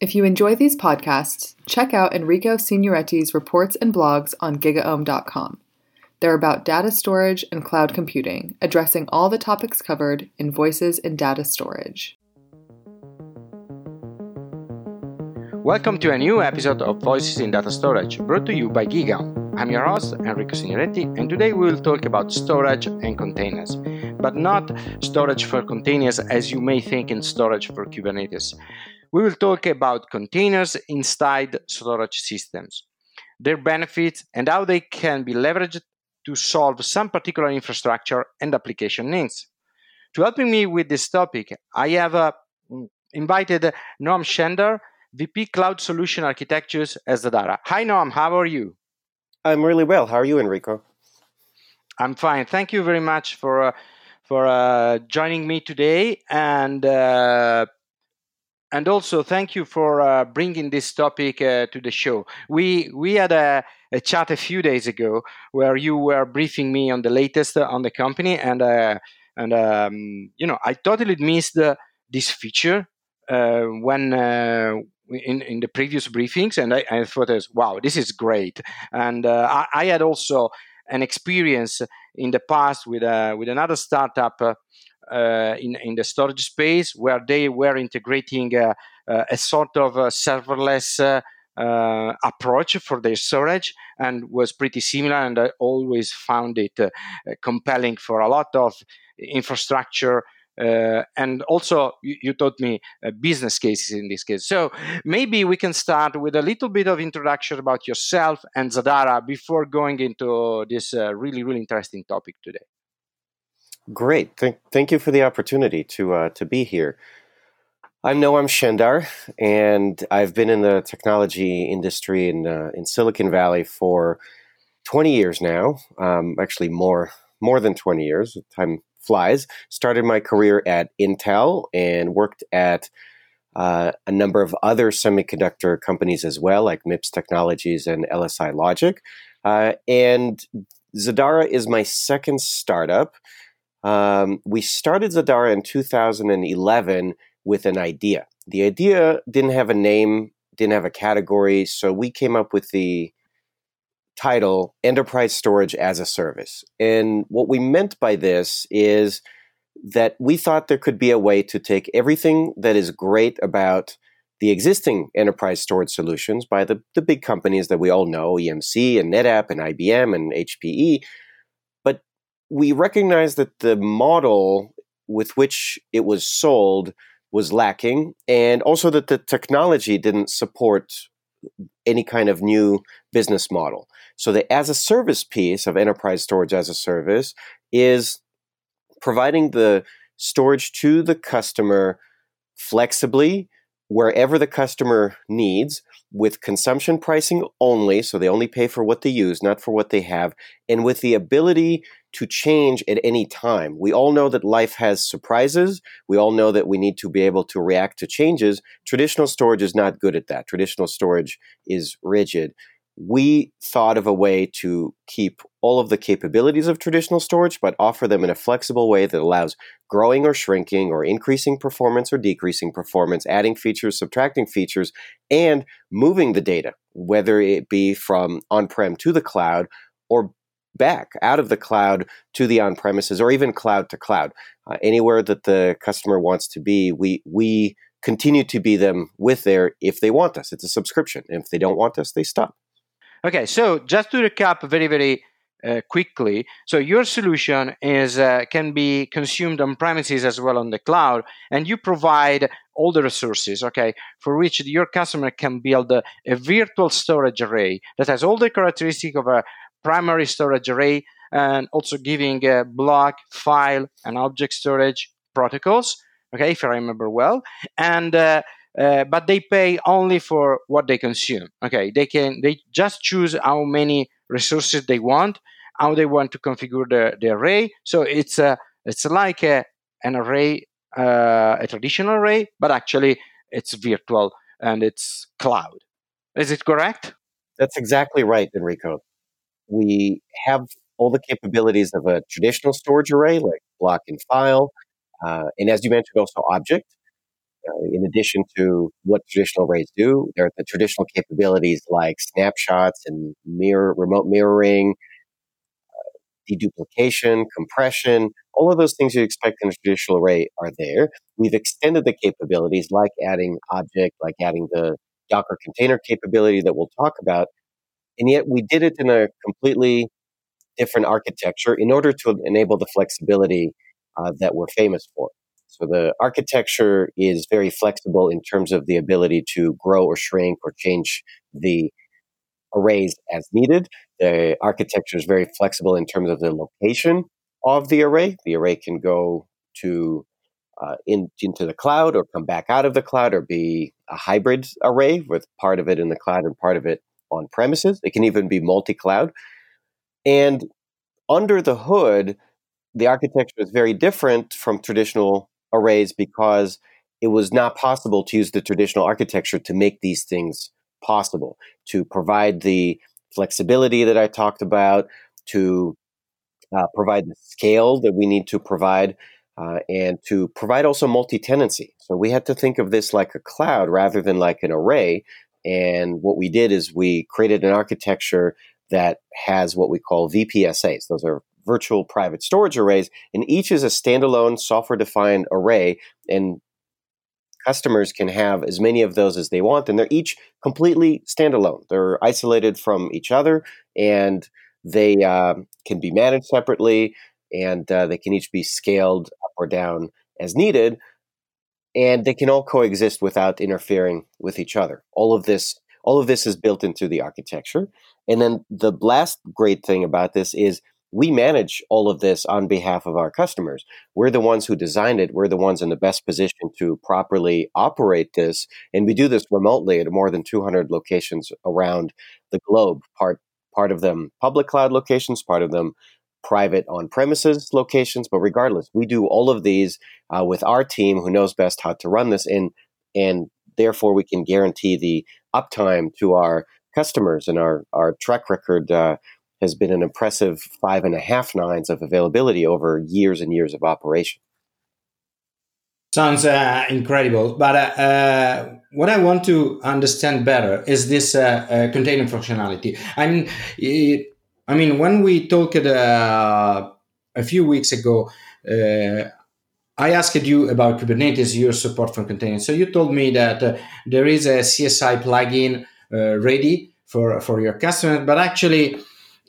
If you enjoy these podcasts, check out Enrico Signoretti's reports and blogs on gigaom.com. They're about data storage and cloud computing, addressing all the topics covered in Voices in Data Storage. Welcome to a new episode of Voices in Data Storage, brought to you by GigaOM. I'm your host, Enrico Signoretti, and today we will talk about storage and containers, but not storage for containers as you may think in storage for Kubernetes. We will talk about containers inside storage systems, their benefits, and how they can be leveraged to solve some particular infrastructure and application needs. To help me with this topic, I have uh, invited Noam Shendar, VP Cloud Solution Architectures at Zadara. Hi, Noam. How are you? I'm really well. How are you, Enrico? I'm fine. Thank you very much for uh, for uh, joining me today, and uh, and also thank you for uh, bringing this topic uh, to the show. We we had a, a, chat a few days ago where you were briefing me on the latest on the company, and uh, and um, you know I totally missed this feature when in, in the previous briefings, and I, I thought, was, wow, this is great. And uh, I, I, had also an experience in the past with uh, with another startup uh, uh, in in the storage space where they were integrating uh, uh, a sort of a serverless. Uh, approach for their storage and was pretty similar and i always found it uh, compelling for a lot of infrastructure uh, and also you, you taught me uh, business cases in this case so maybe we can start with a little bit of introduction about yourself and zadara before going into this uh, really really interesting topic today great thank, thank you for the opportunity to uh, to be here I'm Noam Shendar, and I've been in the technology industry in uh, in Silicon Valley for 20 years now. Um, actually, more more than 20 years. Time flies. Started my career at Intel and worked at uh, a number of other semiconductor companies as well, like MIPS Technologies and LSI Logic. Uh, and Zadara is my second startup. Um, we started Zadara in 2011 with an idea. The idea didn't have a name, didn't have a category, so we came up with the title Enterprise Storage as a Service. And what we meant by this is that we thought there could be a way to take everything that is great about the existing enterprise storage solutions by the, the big companies that we all know, EMC and NetApp and IBM and HPE. We recognized that the model with which it was sold was lacking, and also that the technology didn't support any kind of new business model. So the as a service piece of enterprise storage as a service is providing the storage to the customer flexibly wherever the customer needs with consumption pricing only so they only pay for what they use not for what they have and with the ability to change at any time. We all know that life has surprises. We all know that we need to be able to react to changes. Traditional storage is not good at that. Traditional storage is rigid we thought of a way to keep all of the capabilities of traditional storage, but offer them in a flexible way that allows growing or shrinking or increasing performance or decreasing performance, adding features, subtracting features, and moving the data, whether it be from on prem to the cloud or back out of the cloud to the on premises or even cloud to cloud. Uh, anywhere that the customer wants to be, we, we continue to be them with there if they want us. It's a subscription. If they don't want us, they stop. Okay, so just to recap very, very uh, quickly, so your solution is uh, can be consumed on premises as well on the cloud, and you provide all the resources, okay, for which your customer can build a, a virtual storage array that has all the characteristics of a primary storage array, and also giving a block, file, and object storage protocols. Okay, if I remember well, and uh, uh, but they pay only for what they consume. Okay, they can they just choose how many resources they want, how they want to configure the, the array. So it's a it's like a, an array, uh, a traditional array, but actually it's virtual and it's cloud. Is it correct? That's exactly right, Enrico. We have all the capabilities of a traditional storage array, like block and file, uh, and as you mentioned, also object uh, in addition to what traditional arrays do, there are the traditional capabilities like snapshots and mirror, remote mirroring, uh, deduplication, compression, all of those things you expect in a traditional array are there. We've extended the capabilities like adding object, like adding the Docker container capability that we'll talk about. And yet we did it in a completely different architecture in order to enable the flexibility uh, that we're famous for. So the architecture is very flexible in terms of the ability to grow or shrink or change the arrays as needed. The architecture is very flexible in terms of the location of the array. The array can go to uh, in, into the cloud or come back out of the cloud or be a hybrid array with part of it in the cloud and part of it on premises. It can even be multi cloud. And under the hood, the architecture is very different from traditional arrays because it was not possible to use the traditional architecture to make these things possible, to provide the flexibility that I talked about, to uh, provide the scale that we need to provide, uh, and to provide also multi tenancy. So we had to think of this like a cloud rather than like an array. And what we did is we created an architecture that has what we call VPSAs. Those are virtual private storage arrays, and each is a standalone software defined array. And customers can have as many of those as they want, and they're each completely standalone. They're isolated from each other, and they uh, can be managed separately, and uh, they can each be scaled up or down as needed. And they can all coexist without interfering with each other. All of this, all of this is built into the architecture. And then the last great thing about this is we manage all of this on behalf of our customers. We're the ones who designed it. We're the ones in the best position to properly operate this. And we do this remotely at more than 200 locations around the globe, part, part of them public cloud locations, part of them private on premises locations. But regardless, we do all of these uh, with our team who knows best how to run this. And, and therefore, we can guarantee the uptime to our customers and our, our track record. Uh, has been an impressive five and a half nines of availability over years and years of operation. Sounds uh, incredible. But uh, uh, what I want to understand better is this uh, uh, container functionality. I mean, it, I mean, when we talked uh, a few weeks ago, I asked you about Kubernetes, your support for containers. So you told me that there is a CSI plugin ready for for your customers, but actually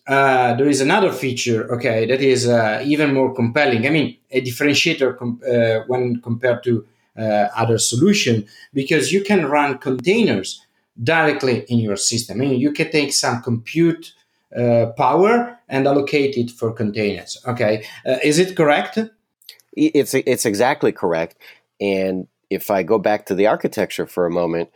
uh, there is another feature, okay, that is uh, even more compelling. I mean, a differentiator com- uh, when compared to uh, other solution because you can run containers directly in your system. I mean, you can take some compute uh, power and allocate it for containers. Okay, uh, is it correct? It's it's exactly correct. And if I go back to the architecture for a moment,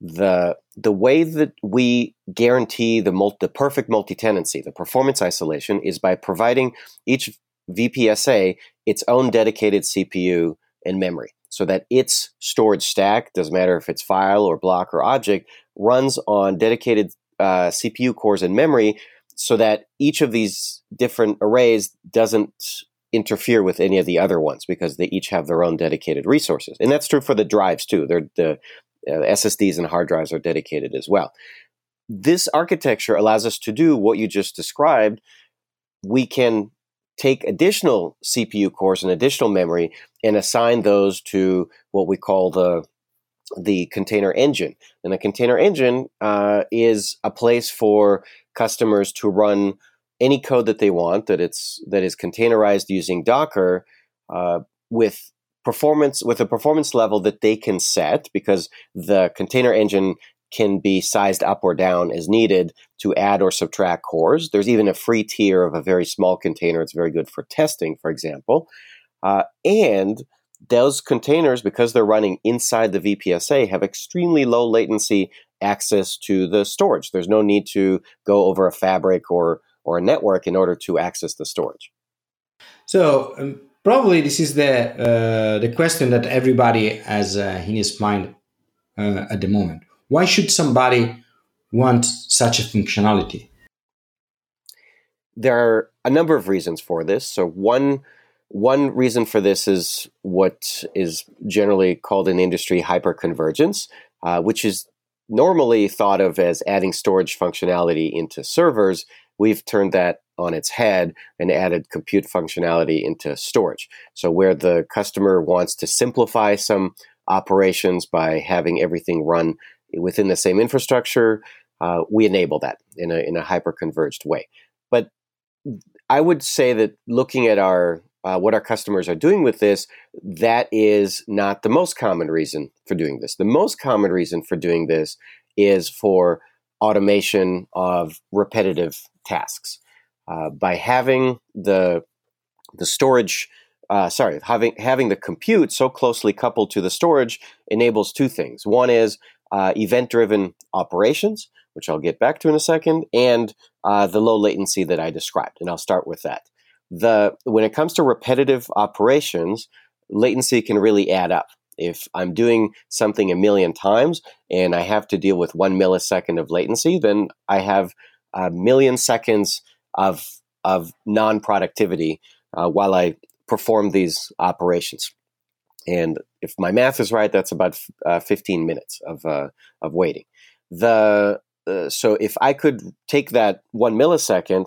the the way that we guarantee the, multi, the perfect multi-tenancy, the performance isolation, is by providing each VPSA its own dedicated CPU and memory, so that its storage stack doesn't matter if it's file or block or object runs on dedicated uh, CPU cores and memory, so that each of these different arrays doesn't interfere with any of the other ones because they each have their own dedicated resources. And that's true for the drives too. They're the uh, SSDs and hard drives are dedicated as well. This architecture allows us to do what you just described. We can take additional CPU cores and additional memory and assign those to what we call the the container engine. And the container engine uh, is a place for customers to run any code that they want that it's that is containerized using Docker uh, with performance with a performance level that they can set because the container engine can be sized up or down as needed to add or subtract cores. There's even a free tier of a very small container. It's very good for testing, for example. Uh, and those containers, because they're running inside the VPSA, have extremely low latency access to the storage. There's no need to go over a fabric or or a network in order to access the storage. So, um, probably this is the uh, the question that everybody has uh, in his mind uh, at the moment. Why should somebody want such a functionality? There are a number of reasons for this. So one one reason for this is what is generally called in industry hyperconvergence, uh, which is normally thought of as adding storage functionality into servers. We've turned that on its head and added compute functionality into storage. So, where the customer wants to simplify some operations by having everything run within the same infrastructure, uh, we enable that in a, in a hyper converged way. But I would say that looking at our uh, what our customers are doing with this, that is not the most common reason for doing this. The most common reason for doing this is for automation of repetitive tasks. Uh, by having the the storage, uh, sorry, having having the compute so closely coupled to the storage enables two things. One is uh, event-driven operations, which I'll get back to in a second, and uh, the low latency that I described, and I'll start with that the when it comes to repetitive operations, latency can really add up. If I'm doing something a million times and I have to deal with one millisecond of latency, then I have a million seconds of of non-productivity uh, while I perform these operations. And if my math is right, that's about uh, 15 minutes of uh, of waiting. The uh, so if I could take that one millisecond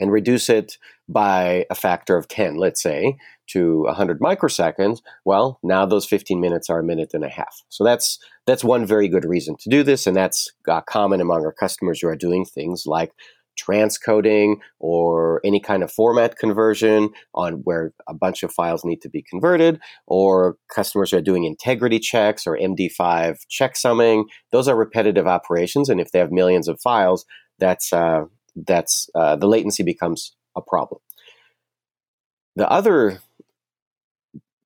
and reduce it by a factor of 10, let's say, to 100 microseconds, well, now those 15 minutes are a minute and a half. So that's that's one very good reason to do this, and that's uh, common among our customers who are doing things like transcoding or any kind of format conversion on where a bunch of files need to be converted, or customers are doing integrity checks or MD5 checksumming. Those are repetitive operations, and if they have millions of files, that's uh, that's uh, the latency becomes a problem. The other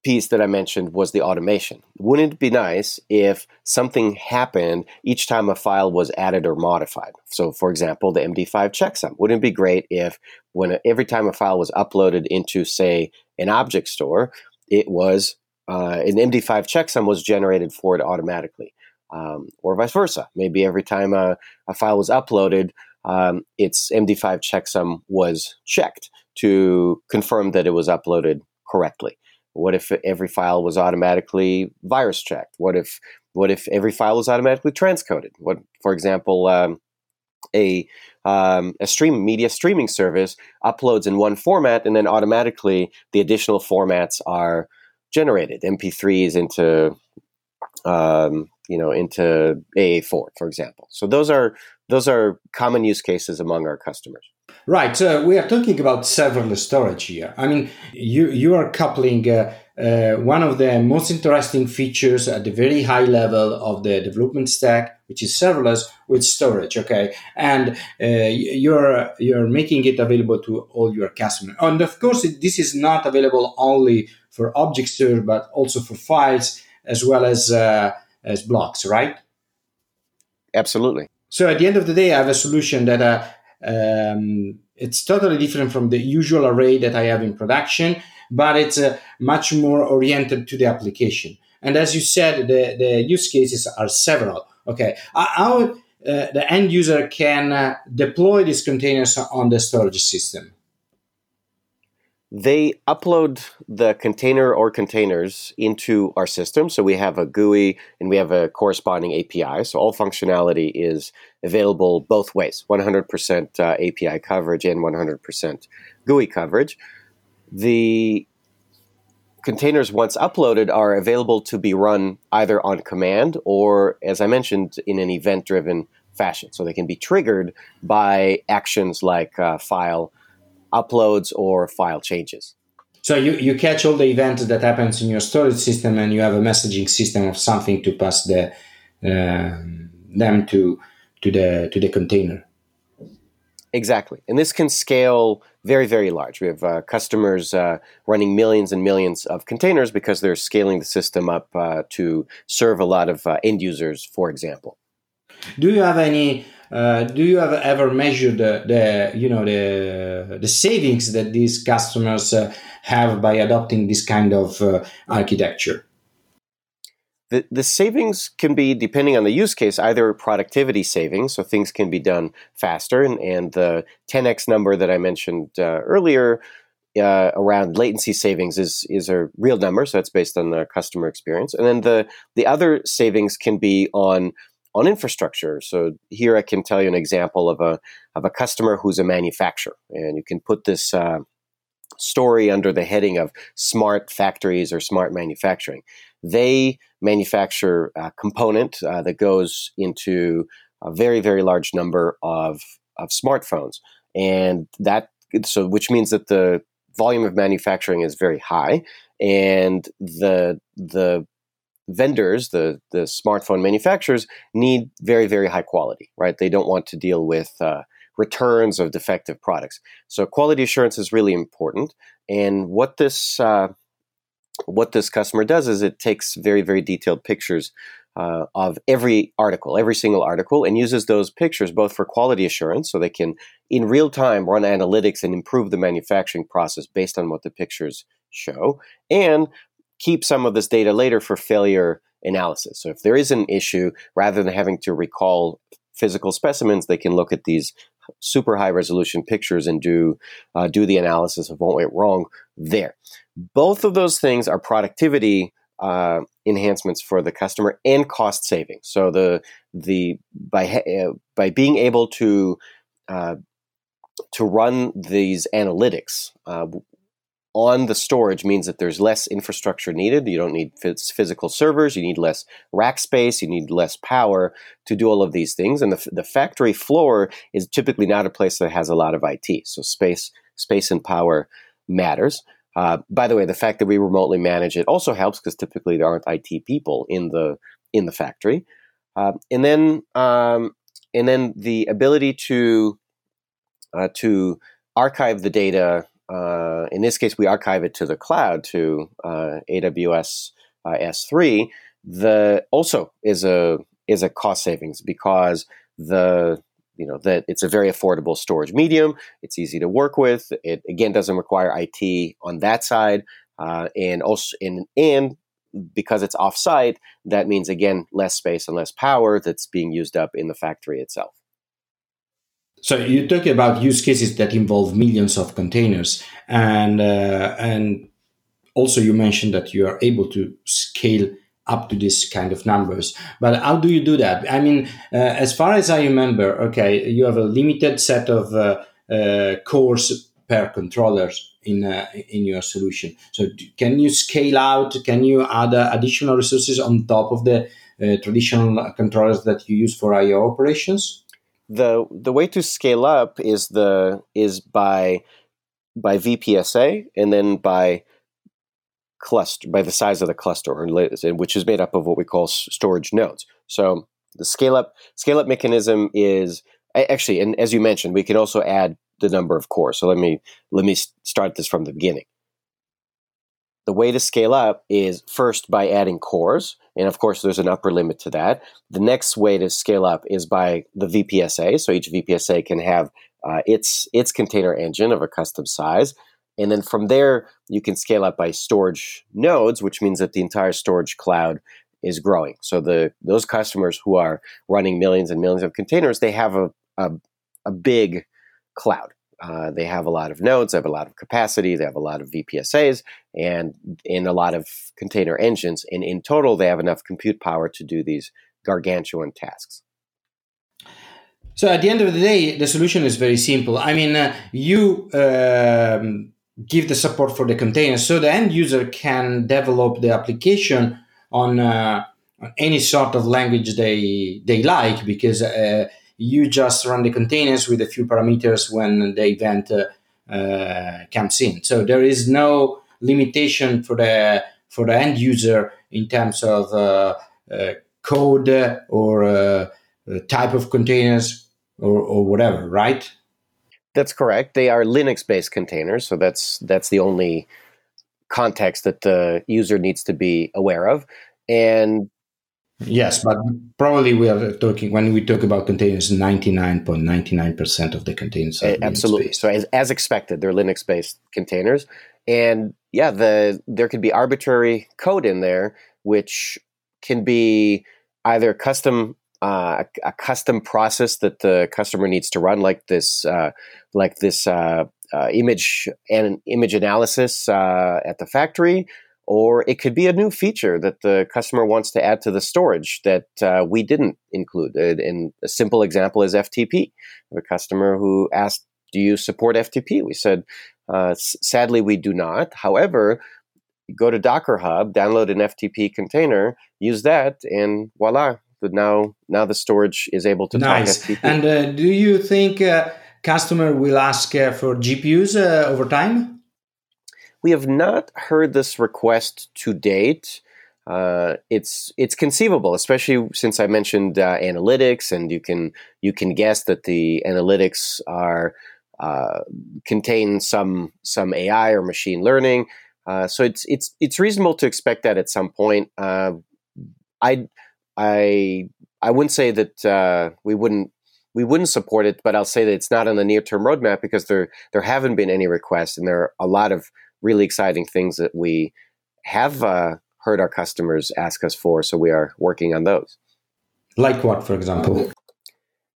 piece that I mentioned was the automation. Wouldn't it be nice if something happened each time a file was added or modified? So, for example, the MD5 checksum. Wouldn't it be great if, when every time a file was uploaded into, say, an object store, it was uh, an MD5 checksum was generated for it automatically, um, or vice versa. Maybe every time a, a file was uploaded, um, its MD5 checksum was checked to confirm that it was uploaded correctly. What if every file was automatically virus checked? What if what if every file was automatically transcoded? What, for example, um, a um, a stream media streaming service uploads in one format, and then automatically the additional formats are generated, MP3s into um, you know into AA4, for example. So those are those are common use cases among our customers. Right. So we are talking about serverless storage here. I mean, you you are coupling uh, uh, one of the most interesting features at the very high level of the development stack, which is serverless, with storage. Okay, and uh, you're you're making it available to all your customers. And of course, this is not available only for object store, but also for files as well as uh, as blocks. Right. Absolutely. So at the end of the day, I have a solution that uh, um, it's totally different from the usual array that I have in production, but it's uh, much more oriented to the application. And as you said, the, the use cases are several. Okay, uh, how uh, the end user can uh, deploy these containers on the storage system? They upload the container or containers into our system. So we have a GUI and we have a corresponding API. So all functionality is available both ways 100% uh, API coverage and 100% GUI coverage. The containers, once uploaded, are available to be run either on command or, as I mentioned, in an event driven fashion. So they can be triggered by actions like uh, file uploads or file changes. So you, you catch all the events that happens in your storage system, and you have a messaging system of something to pass the uh, them to to the to the container. Exactly, and this can scale very very large. We have uh, customers uh, running millions and millions of containers because they're scaling the system up uh, to serve a lot of uh, end users, for example. Do you have any uh, do you have ever measured the, the, you know the the savings that these customers uh, have by adopting this kind of uh, architecture? The, the savings can be depending on the use case either productivity savings so things can be done faster and, and the 10x number that i mentioned uh, earlier uh, around latency savings is is a real number, so it's based on the customer experience, and then the the other savings can be on on infrastructure. So here I can tell you an example of a of a customer who's a manufacturer, and you can put this uh, story under the heading of smart factories or smart manufacturing. They manufacture a component uh, that goes into a very very large number of of smartphones, and that so which means that the volume of manufacturing is very high, and the the vendors, the the smartphone manufacturers, need very very high quality, right? They don't want to deal with uh, returns of defective products. So quality assurance is really important. And what this uh, what this customer does is it takes very very detailed pictures uh, of every article, every single article, and uses those pictures both for quality assurance, so they can in real time run analytics and improve the manufacturing process based on what the pictures show, and keep some of this data later for failure analysis. So if there is an issue, rather than having to recall physical specimens, they can look at these super high resolution pictures and do uh, do the analysis of what went wrong there. Both of those things are productivity uh, enhancements for the customer and cost savings. So the the by uh, by being able to uh, to run these analytics uh, on the storage means that there's less infrastructure needed. You don't need physical servers. You need less rack space. You need less power to do all of these things. And the, the factory floor is typically not a place that has a lot of IT. So space, space and power matters. Uh, by the way, the fact that we remotely manage it also helps because typically there aren't IT people in the in the factory. Uh, and then um, and then the ability to uh, to archive the data uh, in this case, we archive it to the cloud to uh, AWS uh, S3. The also is a is a cost savings because the you know that it's a very affordable storage medium. It's easy to work with. It again doesn't require IT on that side, uh, and also in and because it's offsite, that means again less space and less power that's being used up in the factory itself. So you talk about use cases that involve millions of containers, and uh, and also you mentioned that you are able to scale up to this kind of numbers. But how do you do that? I mean, uh, as far as I remember, okay, you have a limited set of uh, uh cores per controllers in uh, in your solution. So can you scale out? Can you add uh, additional resources on top of the traditional controllers that you use for IO operations? The the way to scale up is the is by by VPSA and then by cluster by the size of the cluster, which is made up of what we call storage nodes. So the scale up scale up mechanism is actually, and as you mentioned, we can also add the number of cores. So let me let me start this from the beginning. The way to scale up is first by adding cores. And of course, there's an upper limit to that. The next way to scale up is by the VPSA. So each VPSA can have uh, its, its container engine of a custom size. And then from there, you can scale up by storage nodes, which means that the entire storage cloud is growing. So the those customers who are running millions and millions of containers, they have a, a, a big cloud. Uh, they have a lot of nodes, they have a lot of capacity, they have a lot of VPSAs, and in a lot of container engines. And in total, they have enough compute power to do these gargantuan tasks. So at the end of the day, the solution is very simple. I mean, uh, you um, give the support for the container, so the end user can develop the application on, uh, on any sort of language they they like because uh, you just run the containers with a few parameters when the event uh, uh, comes in. So there is no limitation for the for the end user in terms of uh, code or type of containers or, or whatever, right? That's correct. They are Linux-based containers, so that's that's the only context that the user needs to be aware of. And Yes, but probably we are talking when we talk about containers, ninety nine point ninety nine percent of the containers are absolutely. Linux-based. So as, as expected, they're Linux based containers, and yeah, the there could be arbitrary code in there which can be either custom uh, a, a, custom process that the customer needs to run, like this uh, like this uh, uh, image and image analysis uh, at the factory, or it could be a new feature that the customer wants to add to the storage that uh, we didn't include. And a simple example is FTP. A customer who asked, "Do you support FTP?" We said, uh, "Sadly, we do not." However, go to Docker Hub, download an FTP container, use that, and voila! Now, now the storage is able to nice. And uh, do you think uh, customer will ask uh, for GPUs uh, over time? We have not heard this request to date. Uh, it's it's conceivable, especially since I mentioned uh, analytics, and you can you can guess that the analytics are uh, contain some some AI or machine learning. Uh, so it's it's it's reasonable to expect that at some point. Uh, I I I wouldn't say that uh, we wouldn't we wouldn't support it, but I'll say that it's not on the near term roadmap because there there haven't been any requests, and there are a lot of really exciting things that we have uh, heard our customers ask us for. So we are working on those. Like what, for example?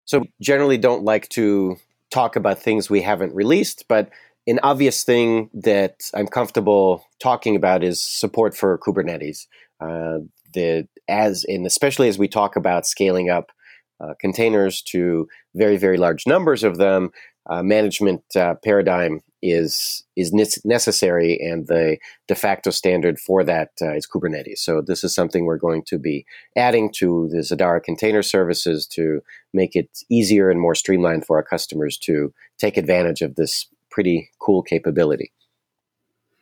So generally don't like to talk about things we haven't released, but an obvious thing that I'm comfortable talking about is support for Kubernetes. Uh, the as and especially as we talk about scaling up uh, containers to very very large numbers of them, uh, management uh, paradigm is is necessary, and the de facto standard for that uh, is Kubernetes. So this is something we're going to be adding to the Zadara container services to make it easier and more streamlined for our customers to take advantage of this pretty cool capability.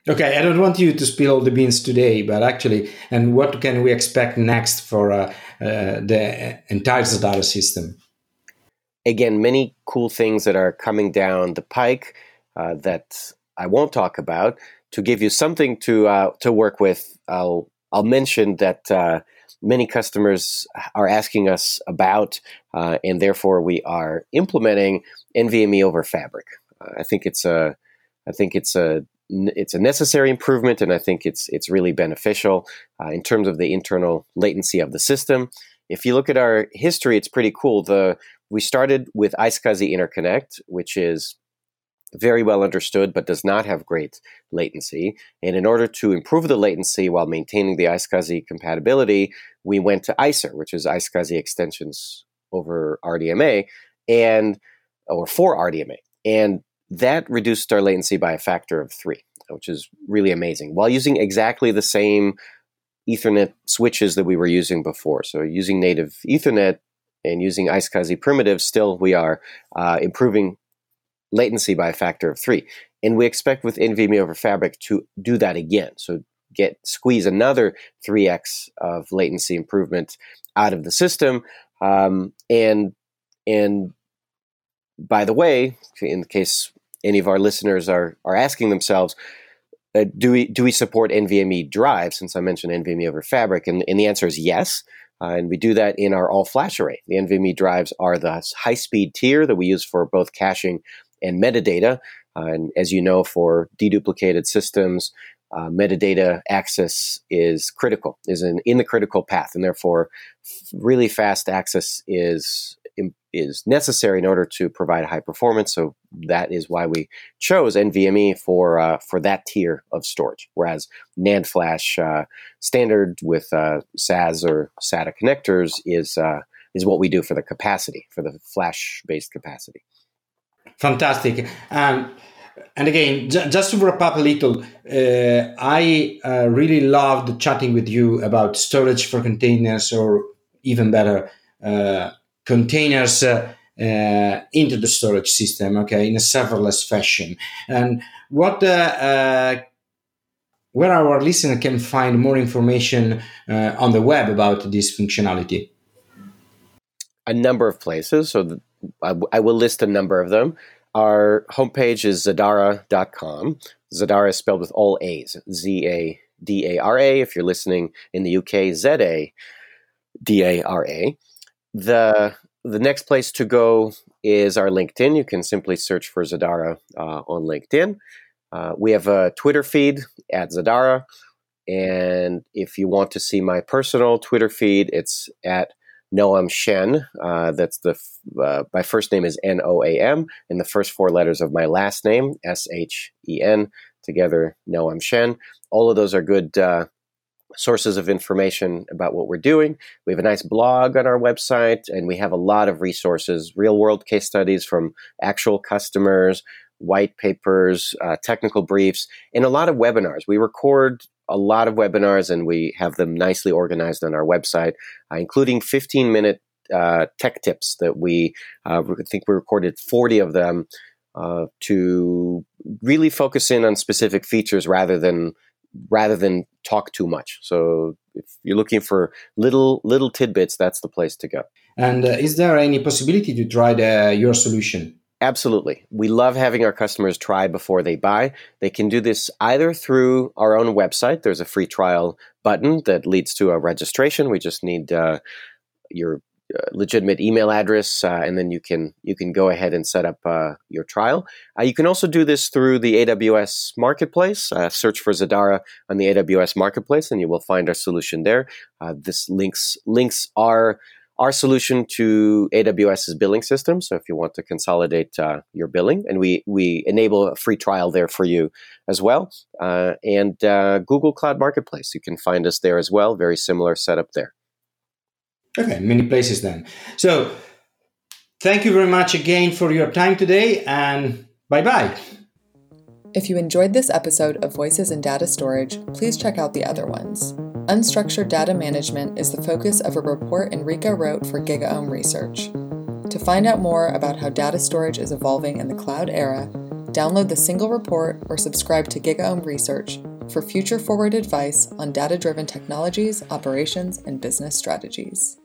Okay, I don't want you to spill all the beans today, but actually, and what can we expect next for uh, uh, the entire Zadara system? Again, many cool things that are coming down the pike uh, that I won't talk about. To give you something to uh, to work with, I'll I'll mention that uh, many customers are asking us about, uh, and therefore we are implementing NVMe over Fabric. I think it's a I think it's a it's a necessary improvement, and I think it's it's really beneficial uh, in terms of the internal latency of the system. If you look at our history, it's pretty cool. The we started with iSCSI Interconnect, which is very well understood but does not have great latency. And in order to improve the latency while maintaining the iSCSI compatibility, we went to ISER, which is iSCSI extensions over RDMA, and or for RDMA. And that reduced our latency by a factor of three, which is really amazing, while using exactly the same Ethernet switches that we were using before. So using native Ethernet and using iSCSI primitives, still we are uh, improving latency by a factor of three. And we expect with NVMe over Fabric to do that again. So get squeeze another 3x of latency improvement out of the system. Um, and and by the way, in case any of our listeners are are asking themselves, uh, do we do we support NVMe drive? Since I mentioned NVMe over Fabric, and, and the answer is yes. Uh, and we do that in our all flash array. The NVMe drives are the high speed tier that we use for both caching and metadata. Uh, and as you know, for deduplicated systems, uh, metadata access is critical, is in, in the critical path, and therefore, really fast access is is necessary in order to provide high performance. So that is why we chose NVMe for uh, for that tier of storage. Whereas NAND flash uh, standard with uh, SAS or SATA connectors is uh, is what we do for the capacity for the flash based capacity. Fantastic. Um, and again, j- just to wrap up a little, uh, I uh, really loved chatting with you about storage for containers, or even better, uh, containers uh, uh, into the storage system. Okay, in a serverless fashion. And what uh, where our listener can find more information on the web about this functionality? A number of places. So the, I, w- I will list a number of them. Our homepage is zadara.com. Zadara is spelled with all A's Z A D A R A. If you're listening in the UK, Z A D A R A. The the next place to go is our LinkedIn. You can simply search for Zadara uh, on LinkedIn. Uh, we have a Twitter feed at Zadara. And if you want to see my personal Twitter feed, it's at Noam Shen. Uh, that's the uh, my first name is N O A M, and the first four letters of my last name S H E N. Together, Noam Shen. All of those are good uh, sources of information about what we're doing. We have a nice blog on our website, and we have a lot of resources, real world case studies from actual customers, white papers, uh, technical briefs, and a lot of webinars. We record a lot of webinars and we have them nicely organized on our website, uh, including 15 minute uh, tech tips that we uh, think we recorded 40 of them uh, to really focus in on specific features rather than rather than talk too much. So if you're looking for little little tidbits, that's the place to go. And uh, is there any possibility to try the, your solution? Absolutely. We love having our customers try before they buy. They can do this either through our own website. There's a free trial button that leads to a registration. We just need uh, your legitimate email address, uh, and then you can you can go ahead and set up uh, your trial. Uh, you can also do this through the AWS Marketplace. Uh, search for Zadara on the AWS Marketplace, and you will find our solution there. this links links are our solution to AWS's billing system. So if you want to consolidate your billing, and we we enable a free trial there for you as well, and Google Cloud Marketplace, you can find us there as well. Very similar setup there. Okay, many places then. So thank you very much again for your time today and bye bye. If you enjoyed this episode of Voices in Data Storage, please check out the other ones. Unstructured data management is the focus of a report Enrico wrote for GigaOM Research. To find out more about how data storage is evolving in the cloud era, download the single report or subscribe to GigaOM Research for future forward advice on data driven technologies, operations, and business strategies.